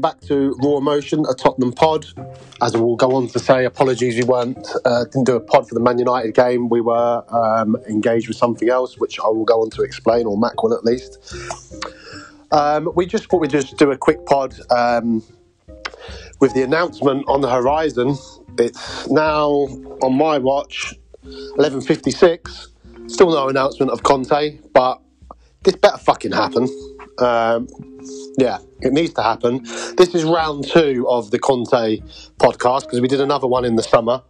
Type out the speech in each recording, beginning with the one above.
welcome back to Raw Emotion, a Tottenham pod. As we'll go on to say, apologies we weren't uh, didn't do a pod for the Man United game. We were um, engaged with something else, which I will go on to explain, or Mac will at least. Um, we just thought we'd just do a quick pod um, with the announcement on the horizon. It's now on my watch, eleven fifty six. Still no announcement of Conte, but this better fucking happen. Um, yeah, it needs to happen. This is round two of the Conte podcast because we did another one in the summer,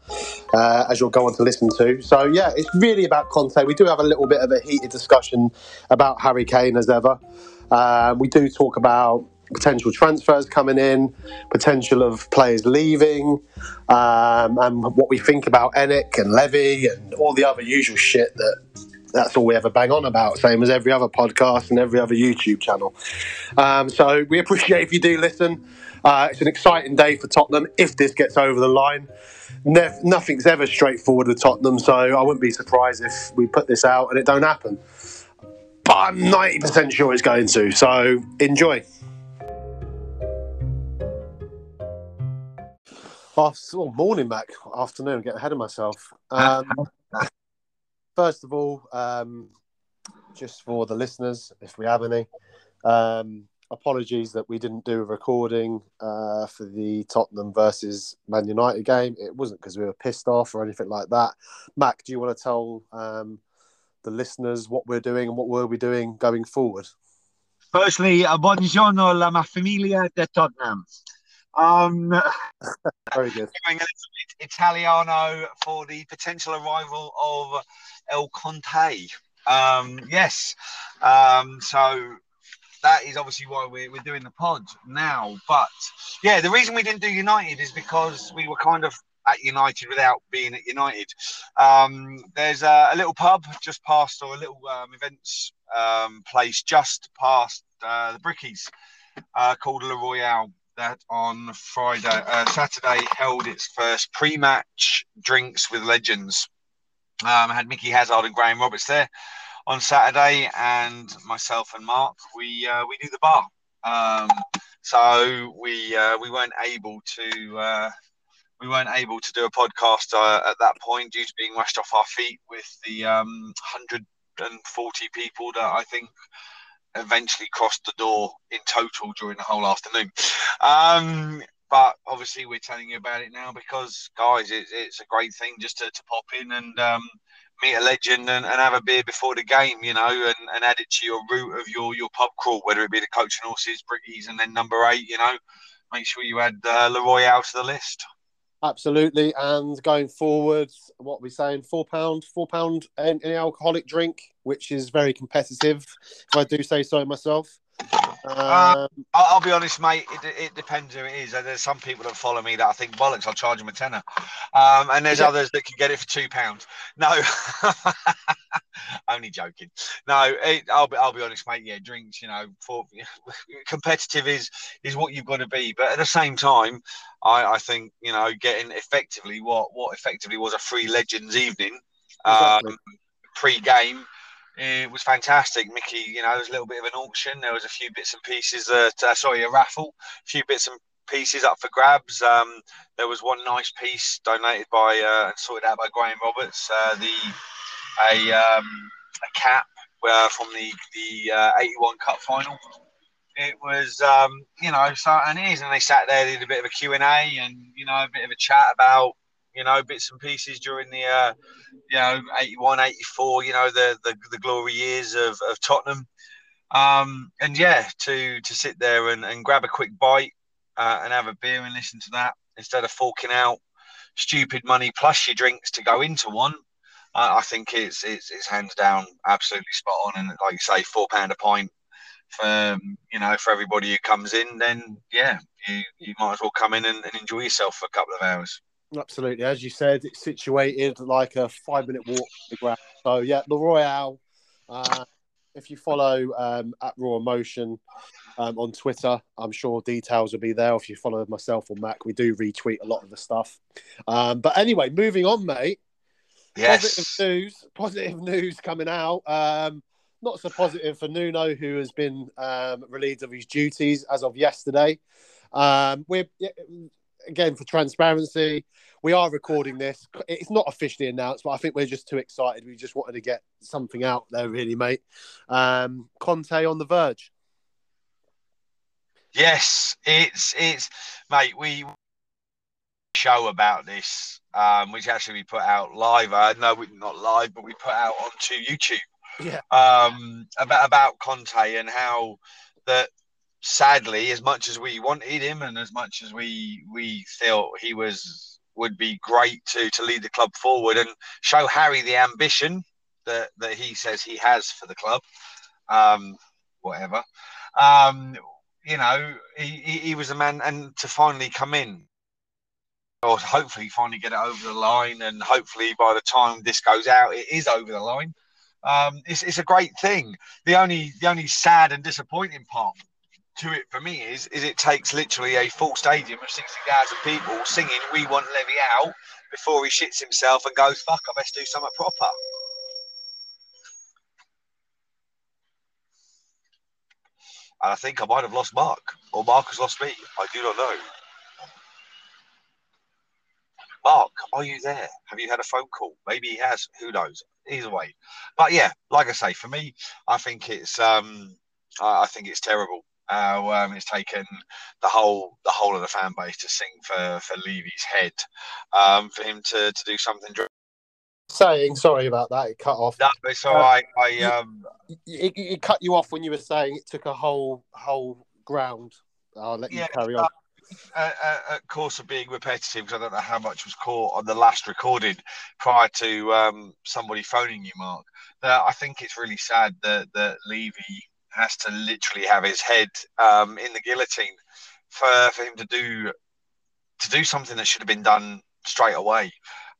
uh, as you'll go on to listen to. So, yeah, it's really about Conte. We do have a little bit of a heated discussion about Harry Kane as ever. Uh, we do talk about potential transfers coming in, potential of players leaving, um, and what we think about ENIC and Levy and all the other usual shit that that's all we ever bang on about, same as every other podcast and every other YouTube channel. Um, so we appreciate if you do listen. Uh, it's an exciting day for Tottenham if this gets over the line. Ne- nothing's ever straightforward with Tottenham, so I wouldn't be surprised if we put this out and it don't happen. But I'm 90% sure it's going to, so enjoy. Oh, well, morning, Mac. Afternoon, getting ahead of myself. Um, first of all, um, just for the listeners, if we have any, um, apologies that we didn't do a recording uh, for the Tottenham versus Man United game. It wasn't because we were pissed off or anything like that. Mac, do you want to tell um, the listeners what we're doing and what we'll be doing going forward? Firstly, buongiorno la mia famiglia de Tottenham. Um, Very good. Going a little bit Italiano for the potential arrival of El Conte. Um, yes. Um, so that is obviously why we're, we're doing the pod now. But yeah, the reason we didn't do United is because we were kind of at United without being at United. Um, there's a, a, little pub just past, or a little um, events um, place just past uh, the Brickies uh, called Le Royale. That on Friday, uh, Saturday held its first pre-match drinks with legends. Um, I had Mickey Hazard and Graham Roberts there on Saturday, and myself and Mark we uh, we do the bar. Um, so we uh, we weren't able to uh, we weren't able to do a podcast uh, at that point due to being rushed off our feet with the um, 140 people that I think eventually crossed the door in total during the whole afternoon. Um, but obviously, we're telling you about it now because, guys, it, it's a great thing just to, to pop in and um, meet a legend and, and, have a beer before the game, you know, and, and, add it to your route of your, your pub crawl, whether it be the coach and horses, brickies, and then number eight, you know, make sure you add uh, Le Royale to the list. Absolutely, and going forward, what we're saying, four pound, four pound any alcoholic drink, which is very competitive, if I do say so myself. Uh, um, I'll, I'll, be honest, mate. It, it, depends who it is. There's some people that follow me that I think bollocks. I'll charge them a tenner, um, and there's yeah. others that can get it for two pounds. No, only joking. No, it, I'll be I'll be honest, mate. Yeah, drinks. You know, for competitive is is what you've got to be, but at the same time, I, I think you know getting effectively what what effectively was a free legends evening. Exactly. Um, pre-game it was fantastic. Mickey, you know, there was a little bit of an auction. There was a few bits and pieces, uh, sorry, a raffle, a few bits and pieces up for grabs. Um, there was one nice piece donated by uh, and sorted out by Graham Roberts, uh, the a, um, a cap uh, from the the uh, 81 Cup final. It was, um, you know, so and it is, and they sat there, did a bit of a Q and A, and you know, a bit of a chat about you know, bits and pieces during the, uh, you know, 81, 84, you know, the, the, the glory years of, of Tottenham. Um, and yeah, to, to sit there and, and grab a quick bite uh, and have a beer and listen to that instead of forking out stupid money plus your drinks to go into one. Uh, I think it's, it's, it's hands down absolutely spot on. And like you say, four pound a pint for, um, you know, for everybody who comes in, then yeah, you, you might as well come in and, and enjoy yourself for a couple of hours. Absolutely, as you said, it's situated like a five-minute walk to the ground. So yeah, the Royale. Uh, if you follow um, at Raw Emotion um, on Twitter, I'm sure details will be there. If you follow myself or Mac, we do retweet a lot of the stuff. Um, but anyway, moving on, mate. Yes. Positive news. Positive news coming out. Um, not so positive for Nuno, who has been um, relieved of his duties as of yesterday. Um, we're again for transparency. We are recording this. It's not officially announced, but I think we're just too excited. We just wanted to get something out there, really, mate. Um, Conte on the verge. Yes, it's it's mate. We show about this, um, which actually we put out live. Uh, no, we, not live, but we put out onto YouTube. Yeah. Um, about about Conte and how that sadly, as much as we wanted him and as much as we we felt he was would be great to to lead the club forward and show Harry the ambition that that he says he has for the club. Um, whatever. Um, you know, he, he, he was a man, and to finally come in, or hopefully finally get it over the line, and hopefully by the time this goes out, it is over the line. Um, it's, it's a great thing. The only the only sad and disappointing part to it for me is is it takes literally a full stadium of sixty thousand people singing "We want Levy out" before he shits himself and goes "Fuck, I best do something proper." And I think I might have lost Mark, or Mark has lost me. I do not know. Mark, are you there? Have you had a phone call? Maybe he has. Who knows? Either way, but yeah, like I say, for me, I think it's um, I think it's terrible how um, it's taken the whole the whole of the fan base to sing for for Levy's head, um, for him to to do something. Saying sorry about that, it cut off. No, it's all uh, right. I um, it, it, cut you off when you were saying it took a whole whole ground. I'll let yeah, you carry on. Uh, uh, of course, of being repetitive because I don't know how much was caught on the last recording prior to um, somebody phoning you, Mark. Uh, I think it's really sad that that Levy has to literally have his head um, in the guillotine for, for him to do to do something that should have been done straight away.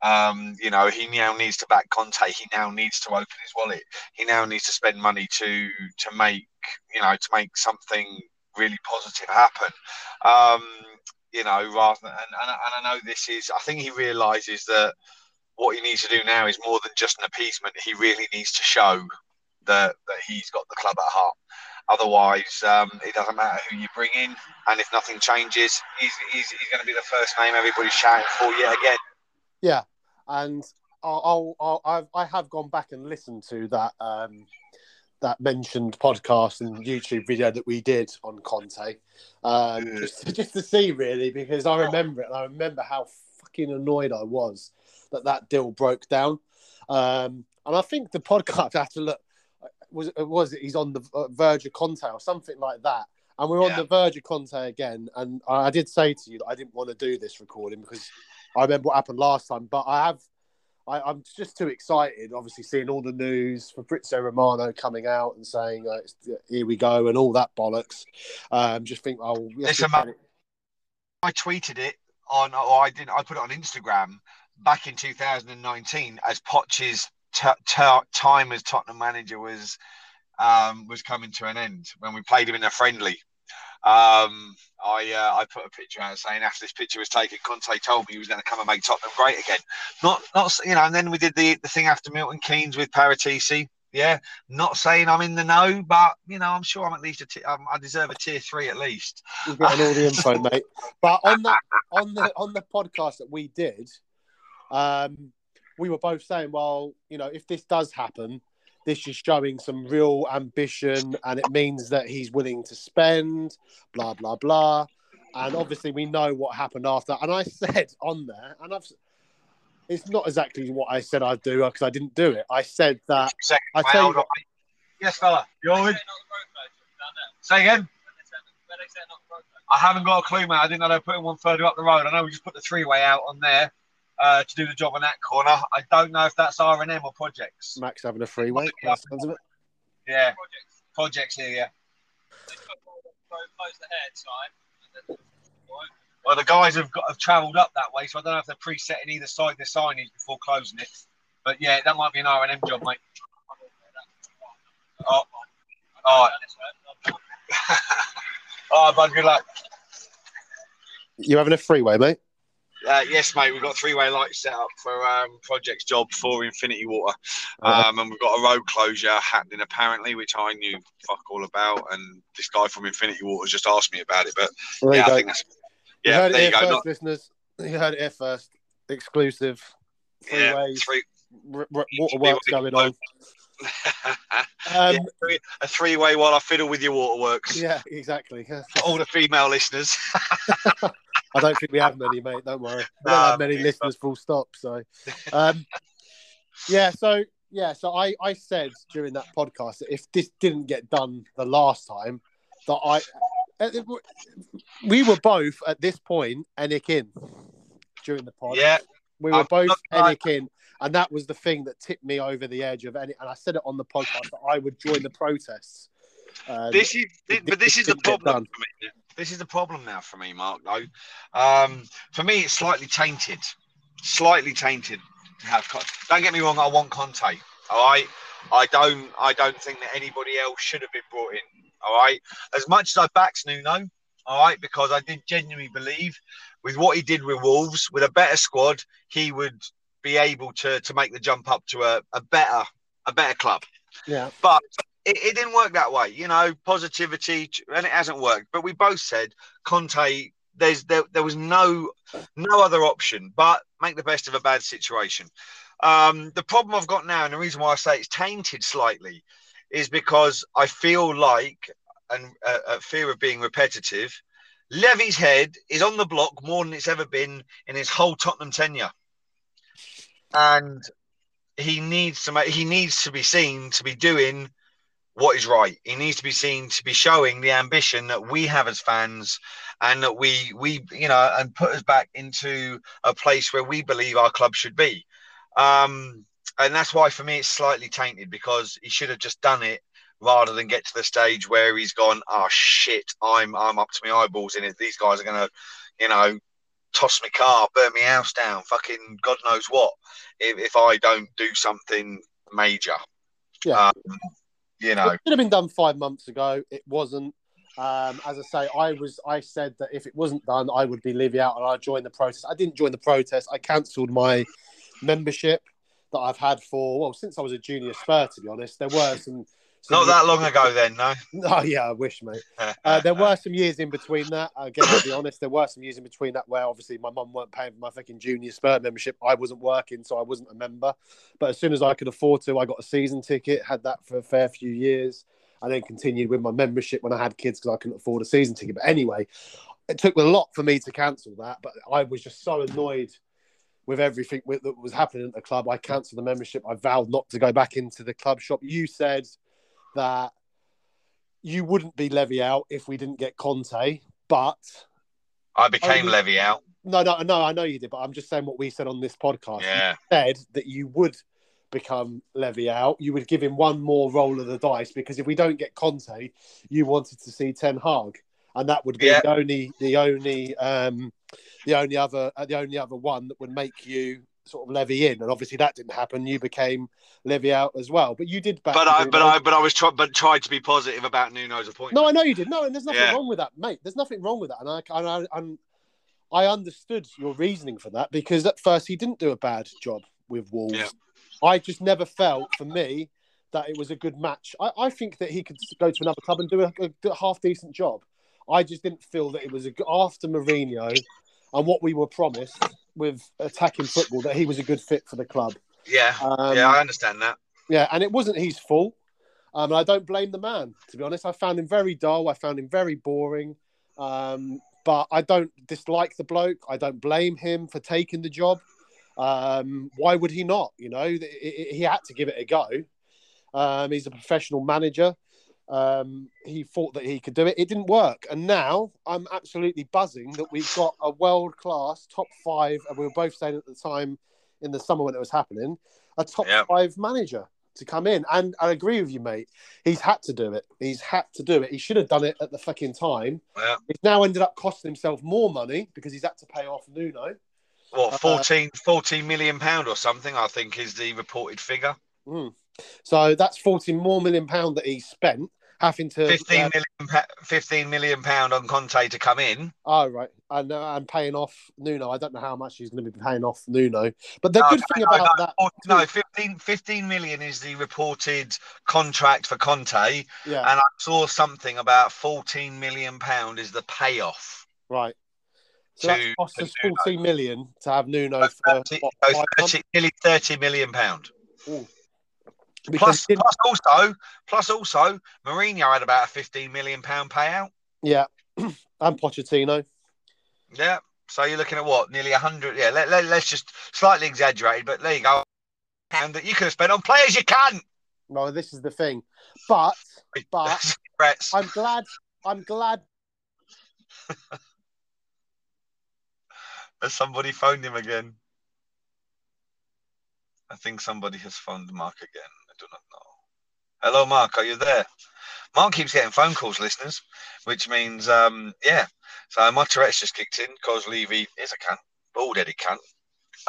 Um, you know, he now needs to back Conte. He now needs to open his wallet. He now needs to spend money to to make you know to make something really positive happen. Um, you know, rather than, and, and, and I know this is. I think he realizes that what he needs to do now is more than just an appeasement. He really needs to show that, that he's got the club at heart. Otherwise, um, it doesn't matter who you bring in, and if nothing changes, he's, he's, he's going to be the first name everybody's shouting for yet again. Yeah, and I'll, I'll, I've, I have gone back and listened to that um, that mentioned podcast and YouTube video that we did on Conte, um, just, just to see really because I remember it. I remember how fucking annoyed I was that that deal broke down, um, and I think the podcast had to look was it was it he's on the uh, verge of Conte or something like that. And we're on the verge of Conte again. And I did say to you that I didn't want to do this recording because I remember what happened last time. But I have, I, am just too excited. Obviously, seeing all the news for Fabrizio Romano coming out and saying uh, "Here we go" and all that bollocks. Um, just think, oh, yes, I tweeted it on, or I didn't. I put it on Instagram back in 2019 as Poch's t- t- time as Tottenham manager was um, was coming to an end when we played him in a friendly. Um, I uh, I put a picture out saying after this picture was taken, Conte told me he was going to come and make Tottenham great again. Not not you know, and then we did the the thing after Milton Keynes with Paratici. Yeah, not saying I'm in the know, but you know, I'm sure I'm at least a t- um, I deserve a tier three at least. You're getting all the info, mate. But on the on the on the podcast that we did, um, we were both saying, well, you know, if this does happen, this is showing some real ambition and it means that he's willing to spend, blah, blah, blah. And obviously, we know what happened after. And I said on there, and I've, it's not exactly what I said I'd do because I didn't do it. I said that. I tell you, yes, fella, you're in. Say again. I haven't got a clue, mate. I didn't know they were putting one further up the road. I know we just put the three way out on there uh, to do the job on that corner. I don't know if that's R and M or projects. Max having a free freeway. Yeah, projects. projects here. Yeah. Well, the guys have got have travelled up that way, so I don't know if they're presetting either side the signage before closing it. But yeah, that might be an R and M job, mate. Oh, all right. all right, bud. Good luck. You having a freeway, mate? Uh, yes, mate. We've got three-way lights set up for um, project's job for Affinity Water, um, and we've got a road closure happening apparently, which I knew fuck all about. And this guy from Affinity Water just asked me about it. But There yeah, you I go. think that's you yeah. it There you go. first, Not, listeners. You heard it here first. Exclusive. Three yeah, ways. three, waterworks going on. Um, Yeah, a three-way while I fiddle with your waterworks. yeah, exactly. All the female listeners. I don't think we have many, mate. Don't worry. We don't have many listeners. Full stop. So, um, yeah. So yeah. So I I said during that podcast that if this didn't get done the last time, that I uh, we were both at this point ENIC in during the pod. yeah, we were I'm both not in, and that was the thing that tipped me over the edge of any. And I said it on the podcast that I would join the protests. Um, this is it- but this is the problem for me. This is the problem now for me, Mark. Though, um, for me, it's slightly tainted. Slightly tainted. to have Con- Don't get me wrong. I want Conte. All right. I don't. I don't think that anybody else should have been brought in. All right. As much as I backed Nuno, all right, because I did genuinely believe with what he did with Wolves, with a better squad, he would be able to to make the jump up to a, a better a better club yeah, it, it didn't work that way. You know, positivity, and it hasn't worked. But we both said Conte. There's there, there was no no other option but make the best of a bad situation. Um, the problem I've got now, and the reason why I say it's tainted slightly, is because I feel like, and uh, uh, fear of being repetitive, Levy's head is on the block more than it's ever been in his whole Tottenham tenure, and he needs to make he needs to be seen to be doing what is right. He needs to be seen to be showing the ambition that we have as fans, and that we we you know and put us back into a place where we believe our club should be. Um, and that's why for me it's slightly tainted because he should have just done it rather than get to the stage where he's gone. Oh shit, I'm I'm up to my eyeballs in it. These guys are gonna, you know, toss my car, burn my house down, fucking God knows what. If, if I don't do something major, Yeah. Um, you know, It should have been done five months ago. It wasn't. Um, as I say, I was. I said that if it wasn't done, I would be leaving out and I'd join the protest. I didn't join the protest. I cancelled my membership that I've had for well since I was a junior Spur. To be honest, there were some. Not that long ago. Then no. Oh yeah, I wish, mate. Uh, there were some years in between that. Again, I'll be honest, there were some years in between that where obviously my mum weren't paying for my fucking junior Spur membership. I wasn't working, so I wasn't a member. But as soon as I could afford to, I got a season ticket, had that for a fair few years, and then continued with my membership when I had kids because I couldn't afford a season ticket. But anyway, it took a lot for me to cancel that. But I was just so annoyed with everything that was happening at the club. I cancelled the membership. I vowed not to go back into the club shop. You said that you wouldn't be Levy out if we didn't get Conte, but I became Only- Levy out. no, no, no, I know you did, but I'm just saying what we said on this podcast. Yeah. You said that you would become Levy out. You would give him one more roll of the dice because if we don't get Conte, you wanted to see Ten Hag, and that would be Yeah. the only, the only, um, the only other, uh, the only other one that would make you sort of Levy in. And obviously that didn't happen. You became Levy out as well, but you did back. But I, Nuno. but I, but I was try, but tried to be positive about Nuno's appointment. No, I know you did. No, and there's nothing Yeah. wrong with that, mate. There's nothing wrong with that, and I, and I, and I understood your reasoning for that because at first he didn't do a bad job with Wolves. Yeah. I just never felt, for me, that it was a good match. I, I think that he could go to another club and do a, a half decent job. I just didn't feel that it was a after Mourinho and what we were promised with attacking football that he was a good fit for the club. Yeah, Um, yeah, I understand that. yeah, and it wasn't his fault. Um, and I don't blame the man, to be honest. I found him very dull. I found him very boring. Um, but I don't dislike the bloke. I don't blame him for taking the job. Um, why would he not? You know, It- it- he had to give it a go. Um, he's a professional manager. Um, he thought that he could do it. It didn't work. And now I'm absolutely buzzing that we've got a world class top five, and we were both saying at the time in the summer when it was happening, a top Yeah. five manager to come in. And I agree with you, mate. He's had to do it. He's had to do it. He should have done it at the fucking time. Yeah. He's now ended up costing himself more money because he's had to pay off Nuno. What Uh, 14, 14 million pound or something? I think is the reported figure. Mm. So that's 14 more million pound that he spent. Having to 15 uh, million, pa- 15 million pound on Conte to come in. Oh right, and uh, and paying off Nuno. I don't know how much he's going to be paying off Nuno, but the No, good thing no, about no, that, No, 15, 15 million is the reported contract for Conte, yeah, and I saw something about 14 million pound is the payoff. right. So that to- costs to us fourteen million to have Nuno So for 30, what, so 30 nearly 30 million pound. Plus, plus also, plus also, Mourinho had about a 15 million pound payout. yeah, and Pochettino. Yeah. So you're looking at what? Nearly 100. Yeah, let, let, let's just slightly exaggerate, but there you go. And that you could have spent on players you can. No, this is the thing, but but I'm glad. I'm glad. Has somebody phoned him again? I think somebody has phoned Mark again. Do not know. Hello, Mark. Are you there? Mark keeps getting phone calls, listeners, which means, um, yeah. So my Tourette's just kicked in because Levy is a cunt, bald headed cunt.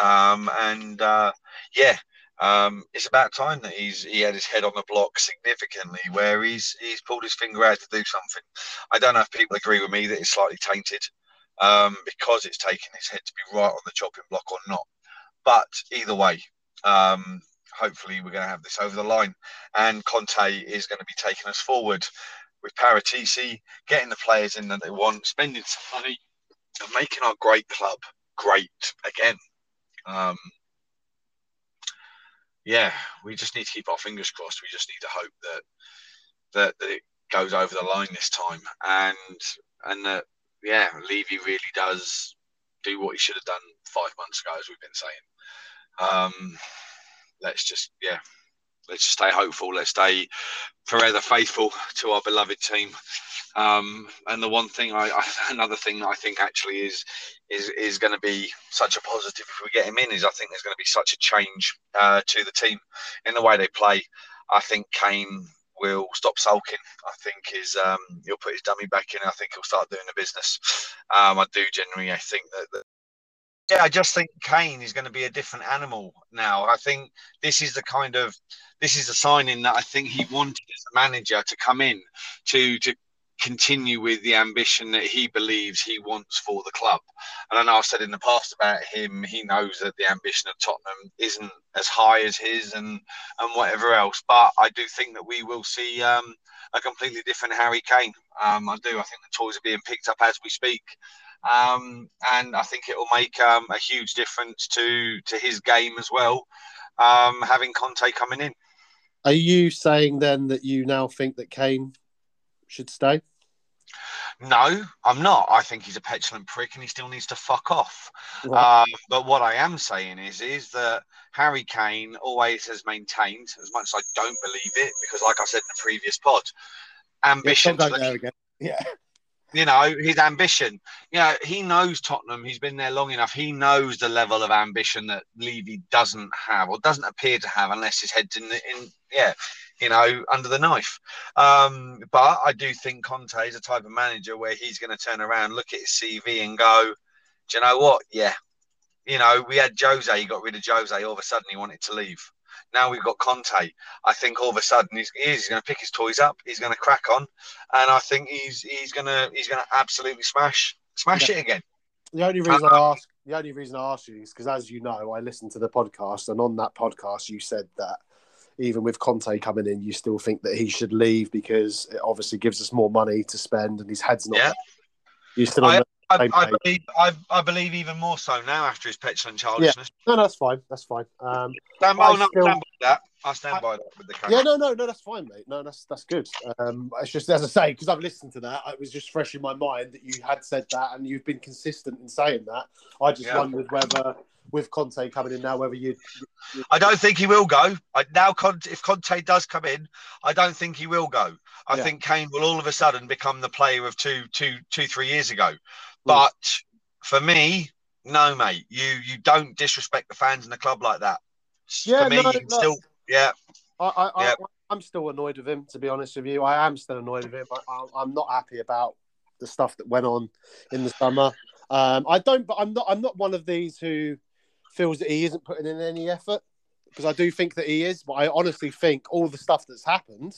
Um, and uh, yeah, um, it's about time that he's he had his head on the block significantly, where he's he's pulled his finger out to do something. I don't know if people agree with me that it's slightly tainted um, because it's taken his head to be right on the chopping block or not. But either way, um, hopefully we're going to have this over the line, and Conte is going to be taking us forward with Paratici, getting the players in that they want, spending some money, and making our great club great again. Um, yeah, we just need to keep our fingers crossed. We just need to hope that that, that it goes over the line this time, and and that yeah, Levy really does do what he should have done five months ago, as we've been saying. Um, let's just yeah, let's stay hopeful. Let's stay forever faithful to our beloved team. Um, and the one thing I, I another thing that I think actually is is is going to be such a positive if we get him in is I think there's going to be such a change uh, to the team in the way they play. I think Kane will stop sulking. I think his um, he'll put his dummy back in. I think he'll start doing the business. Um, I do genuinely I think that, that yeah, I just think Kane is going to be a different animal now. I think this is the kind of this is a signing that I think he wanted as a manager to come in to to continue with the ambition that he believes he wants for the club. And I know I've said in the past about him, he knows that the ambition of Tottenham isn't as high as his and and whatever else. But I do think that we will see um, a completely different Harry Kane. Um, I do. I think the toys are being picked up as we speak. Um, and I think it will make um, a huge difference to to his game as well, um, having Conte coming in. Are you saying then that you now think that Kane should stay? No, I'm not. I think he's a petulant prick and he still needs to fuck off. Right. Um, but what I am saying is, is that Harry Kane always has maintained, as much as I don't believe it, because like I said in the previous pod, ambition. don't to the- there again. Yeah. You know, his ambition. You know, he knows Tottenham. He's been there long enough. He knows the level of ambition that Levy doesn't have, or doesn't appear to have, unless his head's in, in yeah, you know, under the knife. Um, but I do think Conte is a type of manager where he's going to turn around, look at his CV, and go, "Do you know what? Yeah, you know, we had Jose. He got rid of Jose. All of a sudden, he wanted to leave." Now we've got Conte. I think all of a sudden he's, he's going to pick his toys up. He's going to crack on, and I think he's he's going to he's going to absolutely smash smash Yeah. it again. The only reason uh, I ask, the only reason I ask you is because, as you know, I listened to the podcast, and on that podcast, you said that even with Conte coming in, you still think that he should leave because it obviously gives us more money to spend, and his head's not. Yeah. You still I- I, I believe I, I believe even more so now after his petulant childishness. no, no, that's fine. That's fine. Um, Stand, I no, still- stand by that. I stand by that with the yeah, no, no, no, that's fine, mate. No, that's that's good. Um, it's just as I say because I've listened to that, it was just fresh in my mind that you had said that, and you've been consistent in saying that. I just Yeah. wondered whether, with Conte coming in now, whether you. I don't think he will go. I, now, Conte, if Conte does come in, I don't think he will go. I Yeah. think Kane will all of a sudden become the player of two, two, two, three years ago. But for me, no, mate. You you don't disrespect the fans in the club like that. Yeah, for me, no, you can no. still yeah. I, I, Yeah. I, I'm still annoyed with him, to be honest with you. I am still annoyed with him. I, I'm not happy about the stuff that went on in the summer. Um, I don't, but I'm not. I'm not one of these who feels that he isn't putting in any effort because I do think that he is. But I honestly think all the stuff that's happened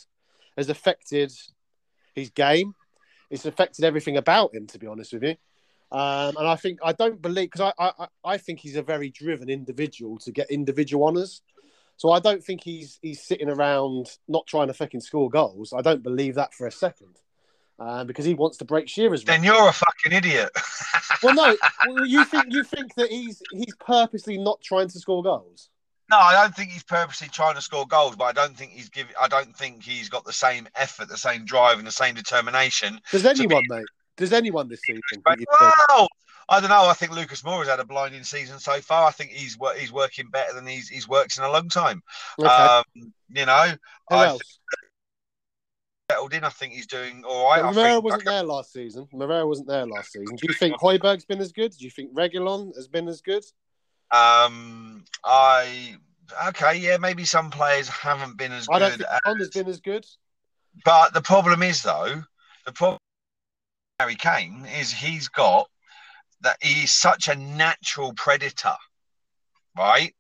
has affected his game. It's affected everything about him, to be honest with you. Um, and I think I don't believe because I, I I think he's a very driven individual to get individual honours. So I don't think he's he's sitting around not trying to fucking score goals. I don't believe that for a second. Uh, because he wants to break Shearer's. Then you're a fucking idiot. well, no, well, you think you think that he's he's purposely not trying to score goals. No, I don't think he's purposely trying to score goals, but I don't think he's giving. I don't think he's got the same effort, the same drive, and the same determination. Does anyone, be... mate? Does anyone this season? Well, I don't know. I think Lucas Moura has had a blinding season so far. I think he's he's working better than he's he's worked in a long time. Okay. Um, you know, Who I else? settled in. I think he's doing all right. Moreira wasn't there last season. Moreira wasn't there last season. Do you think Højbjerg's been as good? Do you think Reguilón has been as good? Um, I okay, yeah, maybe some players haven't been as I don't good. Think has been as good. But the problem is though, the problem Harry Kane is he's got that he's such a natural predator, right?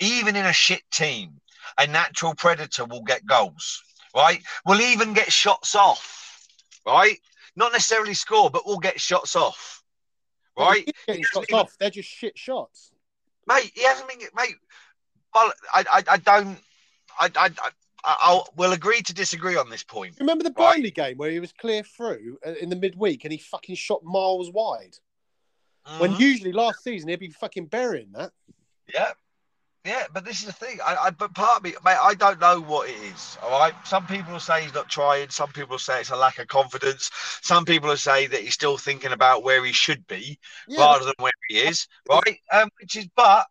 Even in a shit team, a natural predator will get goals, right? Will even get shots off, right? Not necessarily score, but will get shots off, right? Shots off, they're just shit shots mate. He hasn't been, mate. Well, I, I, I don't. I, I, I'll we'll agree to disagree on this point. Remember the Burnley right? game where he was clear through uh, in the midweek and he fucking shot miles wide. Mm-hmm. When usually last season he'd be fucking burying that. Yeah, yeah, but this is the thing. I, I but part of me, mate, I don't know what it is. All right. Some people say he's not trying. Some people say it's a lack of confidence. Some people say that he's still thinking about where he should be yeah. rather than where he is. Right. Um, which is, but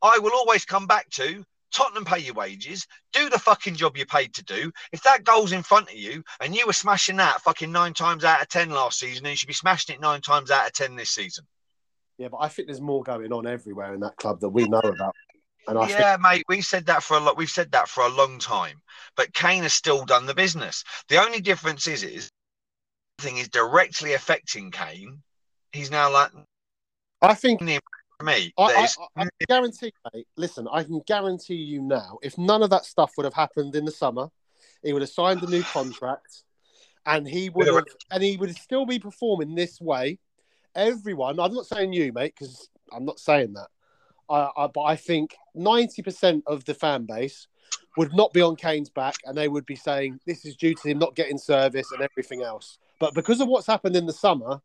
I will always come back to Tottenham pay your wages, do the fucking job you're paid to do. If that goal's in front of you and you were smashing that fucking nine times out of ten last season, then you should be smashing it nine times out of ten this season. Yeah, but I think there's more going on everywhere in that club that we know about. And I yeah, think- mate, we said that for a lot. We've said that for a long time. But Kane has still done the business. The only difference is, is thing is directly affecting Kane. He's now like. I think me. I, I, I, guarantee, mate. Listen, I can guarantee you now. If none of that stuff would have happened in the summer, he would have signed a new contract, and he would have, and he would still be performing this way. Everyone, I'm not saying you, mate, because I'm not saying that. I, I, but I think 90% of the fan base would not be on Kane's back and they would be saying this is due to him not getting service and everything else. But because of what's happened in the summer,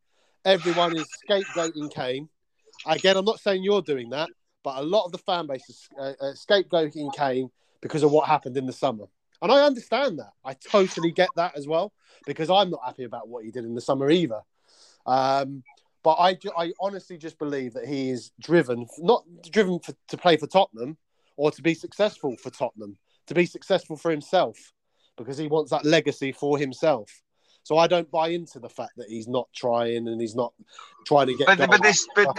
everyone is scapegoating Kane. Again, I'm not saying you're doing that, but a lot of the fan base is uh, uh, scapegoating Kane because of what happened in the summer. And I understand that. I totally get that as well because I'm not happy about what he did in the summer either. Um, but I, I honestly just believe that he is driven, not driven for, to play for Tottenham or to be successful for Tottenham, to be successful for himself because he wants that legacy for himself. So I don't buy into the fact that he's not trying and he's not trying to get. But, but this, but,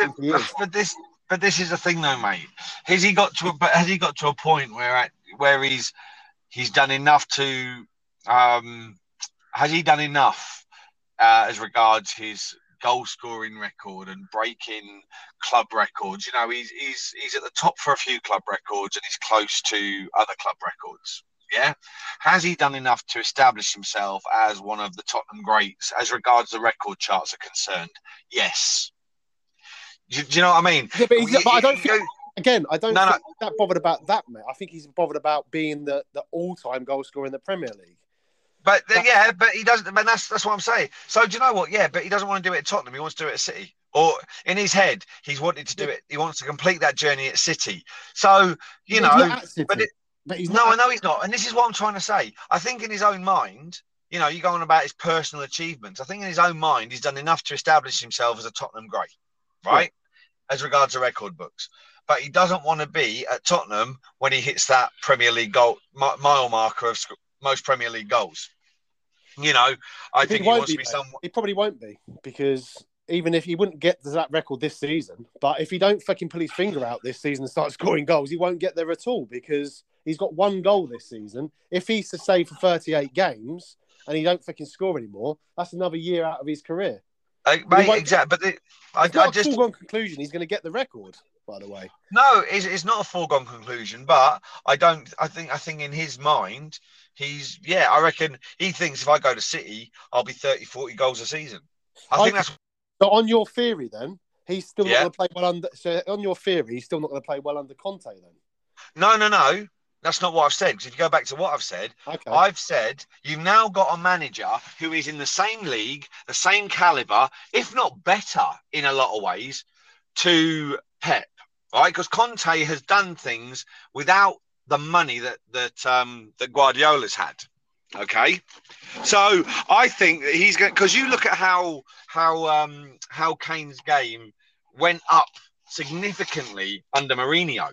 but this, but this is the thing, though, mate. Has he got to? A, but has he got to a point where where he's he's done enough to? Um, has he done enough uh, as regards his goal scoring record and breaking club records. You know, he's he's he's at the top for a few club records and he's close to other club records. Yeah, has he done enough to establish himself as one of the Tottenham greats as regards the record charts are concerned? Yes. Do, do you know what I mean? Yeah, but, but I don't think. Again, I don't no, think no. that bothered about that, mate. I think he's bothered about being the, the all-time goal scorer in the Premier League. But then yeah, but he doesn't. But that's that's what I'm saying. So do you know what? Yeah, but he doesn't want to do it at Tottenham. He wants to do it at City. Or in his head, he's wanted to do it. He wants to complete that journey at City. So you know, but, it, but he's no, I know he's not. And this is what I'm trying to say. I think in his own mind, you know, you go on about his personal achievements. I think in his own mind, he's done enough to establish himself as a Tottenham great, right? Yeah. As regards to record books. But he doesn't want to be at Tottenham when he hits that Premier League goal mile marker of most Premier League goals. You know, I think, think he, wants be, to be someone. He probably won't be because even if he wouldn't get to that record this season, but if he don't fucking pull his finger out this season and start scoring goals, he won't get there at all because he's got one goal this season. If he's to stay for 38 games and he don't fucking score anymore, that's another year out of his career. Mate, exactly. But the, I, I just foregone conclusion he's going to get the record. by the way. No, it's, it's not a foregone conclusion, but I don't. I think. I think in his mind, he's yeah. I reckon he thinks if I go to City, I'll be 30, 40 goals a season. I, I think that's. So on your theory, then he's still not going to play well under. So on your theory, he's still not going to play well under Conte, then. No, no, no. That's not what I've said. Because if you go back to what I've said, okay. I've said you've now got a manager who is in the same league, the same caliber, if not better in a lot of ways, to Pep, right? Because Conte has done things without the money that that um, that Guardiola's had. Okay, so I think that he's going because you look at how how um, how Kane's game went up significantly under Mourinho,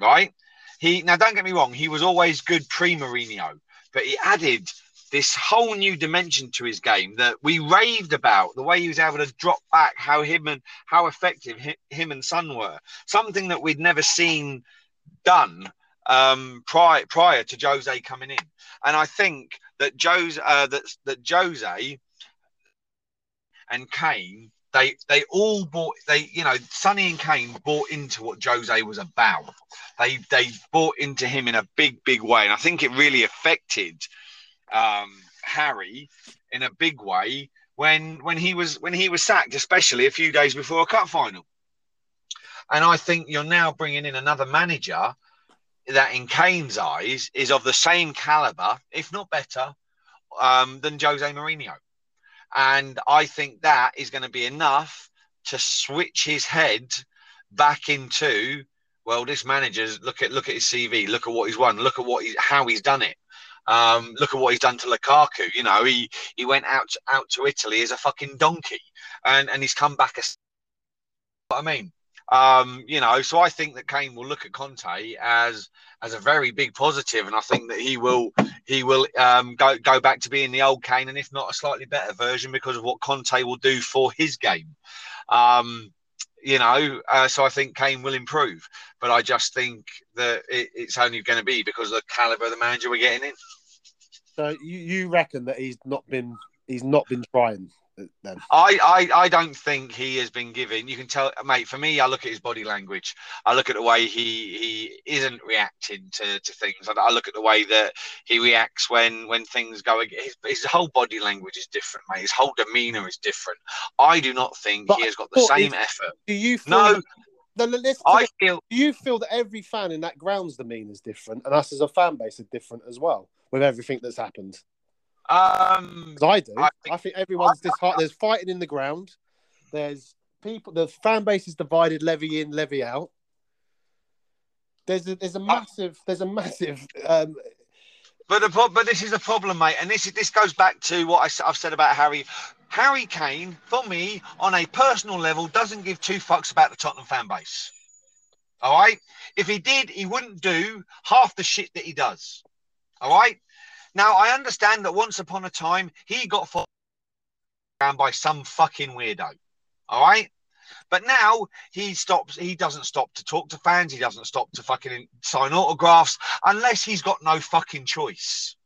right? He now don't get me wrong, he was always good pre Mourinho, but he added this whole new dimension to his game that we raved about the way he was able to drop back how him and how effective him and Son were. Something that we'd never seen done um, prior prior to Jose coming in. And I think that Jose uh, that that Jose and Kane they they all bought they you know Sonny and Kane bought into what Jose was about. They they bought into him in a big big way, and I think it really affected um, Harry in a big way when when he was when he was sacked, especially a few days before a cup final. And I think you're now bringing in another manager that, in Kane's eyes, is of the same caliber, if not better, um, than Jose Mourinho. And I think that is going to be enough to switch his head back into well, this manager's look at look at his CV, look at what he's won, look at what he, how he's done it. Um, look at what he's done to Lukaku. You know, he he went out out to Italy as a fucking donkey, and and he's come back as. What I mean, um, you know, so I think that Kane will look at Conte as as a very big positive, and I think that he will he will um, go go back to being the old Kane, and if not a slightly better version, because of what Conte will do for his game. Um, you know, uh, so I think Kane will improve, but I just think that it, it's only going to be because of the caliber of the manager we're getting in. So you, you reckon that he's not been he's not been trying then? I, I, I don't think he has been given. You can tell, mate. For me, I look at his body language. I look at the way he he isn't reacting to, to things. I, I look at the way that he reacts when when things go. His, his whole body language is different, mate. His whole demeanour is different. I do not think but he has got the same effort. Do you? no. The, I feel. Do you feel that every fan in that ground's demeanour is different, and us as a fan base are different as well with everything that's happened? Um, I do. I think, I think everyone's disheartened. There's fighting in the ground. There's people. The fan base is divided. Levy in, levy out. There's a there's a massive there's a massive. Um, but the but this is a problem, mate, and this is this goes back to what I, I've said about Harry. Harry Kane, for me, on a personal level, doesn't give two fucks about the Tottenham fan base. All right. If he did, he wouldn't do half the shit that he does. All right. Now, I understand that once upon a time he got followed around by some fucking weirdo. All right. But now he stops, he doesn't stop to talk to fans. He doesn't stop to fucking sign autographs unless he's got no fucking choice.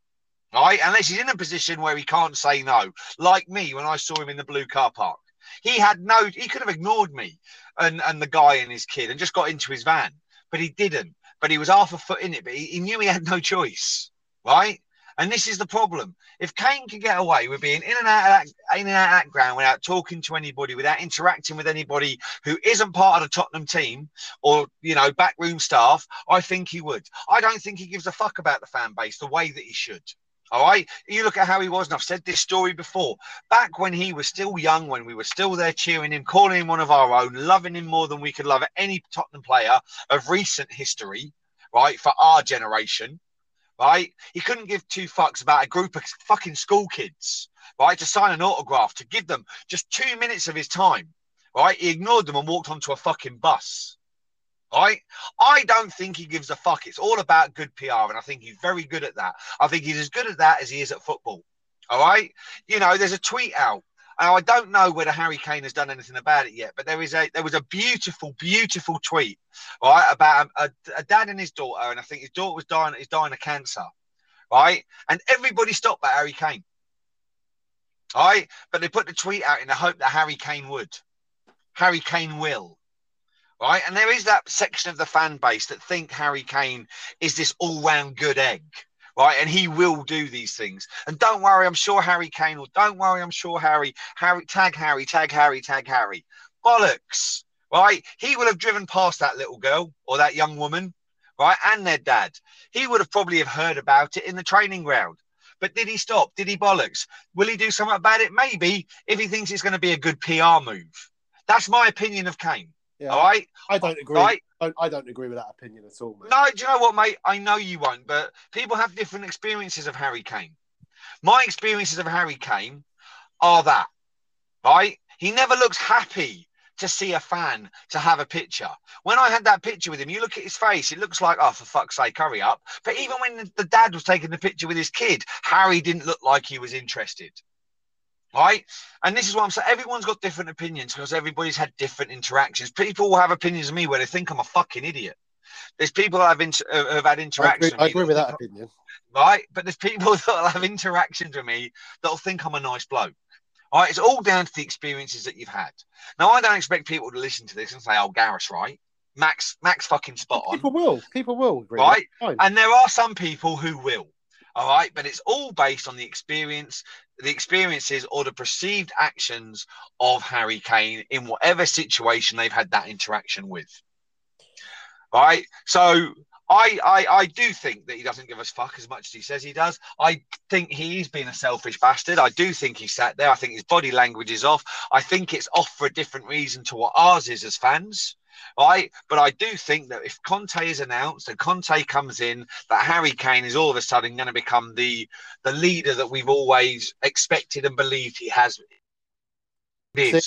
Right? Unless he's in a position where he can't say no. Like me when I saw him in the blue car park. He had no, he could have ignored me and, and the guy and his kid and just got into his van. But he didn't. But he was half a foot in it. But he, he knew he had no choice. Right? And this is the problem. If Kane can get away with being in and out of that, in and out of that ground without talking to anybody, without interacting with anybody who isn't part of the Tottenham team or you know backroom staff, I think he would. I don't think he gives a fuck about the fan base the way that he should. All right. You look at how he was, and I've said this story before. Back when he was still young, when we were still there cheering him, calling him one of our own, loving him more than we could love any Tottenham player of recent history, right, for our generation right? He couldn't give two fucks about a group of fucking school kids, right? To sign an autograph, to give them just two minutes of his time, right? He ignored them and walked onto a fucking bus, right? I don't think he gives a fuck. It's all about good PR, and I think he's very good at that. I think he's as good at that as he is at football. All right, you know, there's a tweet out I don't know whether Harry Kane has done anything about it yet, but there is a there was a beautiful, beautiful tweet, right, about a, a, dad and his daughter, and I think his daughter was dying is dying of cancer, right, and everybody stopped by Harry Kane, right, but they put the tweet out in the hope that Harry Kane would, Harry Kane will, right? And there is that section of the fan base that think Harry Kane is this all-round good egg, right? And he will do these things. And don't worry, I'm sure Harry Kane will. Don't worry, I'm sure Harry, Harry, tag Harry, tag Harry, tag Harry. Bollocks, right? He will have driven past that little girl or that young woman, right? And their dad. He would have probably have heard about it in the training ground. But did he stop? Did he bollocks? Will he do something about it? Maybe if he thinks it's going to be a good PR move. That's my opinion of Kane. Yeah, all right. I don't agree. Right? I, don't, I don't agree with that opinion at all, mate. No, do you know what, mate? I know you won't, but people have different experiences of Harry Kane. My experiences of Harry Kane are that, right? He never looks happy to see a fan to have a picture. When I had that picture with him, you look at his face, it looks like, oh, for fuck's sake, hurry up. But even when the dad was taking the picture with his kid, Harry didn't look like he was interested right? And this is why I'm saying. Everyone's got different opinions because everybody's had different interactions. People will have opinions of me where they think I'm a fucking idiot. There's people that have, inter- uh, have had interactions. I agree, I agree with that opinion. Right? But there's people that'll have interactions with me that'll think I'm a nice bloke. All right? It's all down to the experiences that you've had. Now, I don't expect people to listen to this and say, oh, Gareth's right. Max, Max fucking spot on. People will. People will. Agree right? And there are some people who will. All right, but it's all based on the experience, the experiences or the perceived actions of Harry Kane in whatever situation they've had that interaction with. Right. So I, I, I do think that he doesn't give us fuck as much as he says he does. I think he's been a selfish bastard. I do think he sat there. I think his body language is off. I think it's off for a different reason to what ours is as fans right? But I do think that if Conte is announced and Conte comes in, that Harry Kane is all of a sudden going to become the the leader that we've always expected and believed he has. See,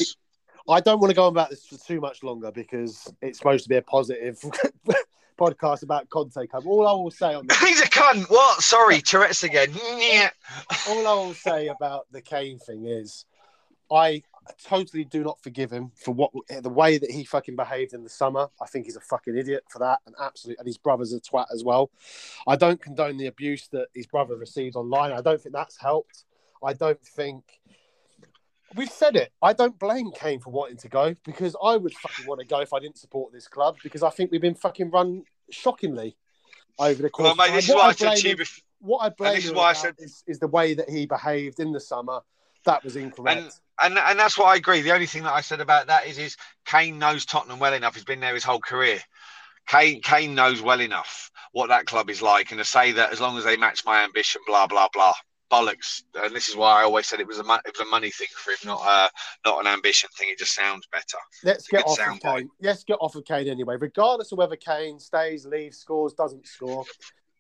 I don't want to go on about this for too much longer because it's supposed to be a positive podcast about Conte. Come. All I will say on this, he's a cunt. What? Sorry, Tourette's again. all I will say about the Kane thing is, I I totally do not forgive him for what eh, the way that he fucking behaved in the summer. I think he's a fucking idiot for that, and absolutely, and his brother's a twat as well. I don't condone the abuse that his brother received online. I don't think that's helped. I don't think we've said it. I don't blame Kane for wanting to go because I would fucking want to go if I didn't support this club because I think we've been fucking run shockingly over the course. Well, mate, this is what I, I said to you before. What I blame this is why I said is, is the way that he behaved in the summer. That was incorrect. And and and that's what I agree. The only thing that I said about that is, is Kane knows Tottenham well enough. He's been there his whole career. Kane Kane knows well enough what that club is like, and to say that as long as they match my ambition, blah blah blah, bollocks. And this is why I always said it was a it was a money thing for him, not a not an ambition thing. It just sounds better. Let's get off of Kane. Let's get off of Kane anyway. Regardless of whether Kane stays, leaves, scores, doesn't score,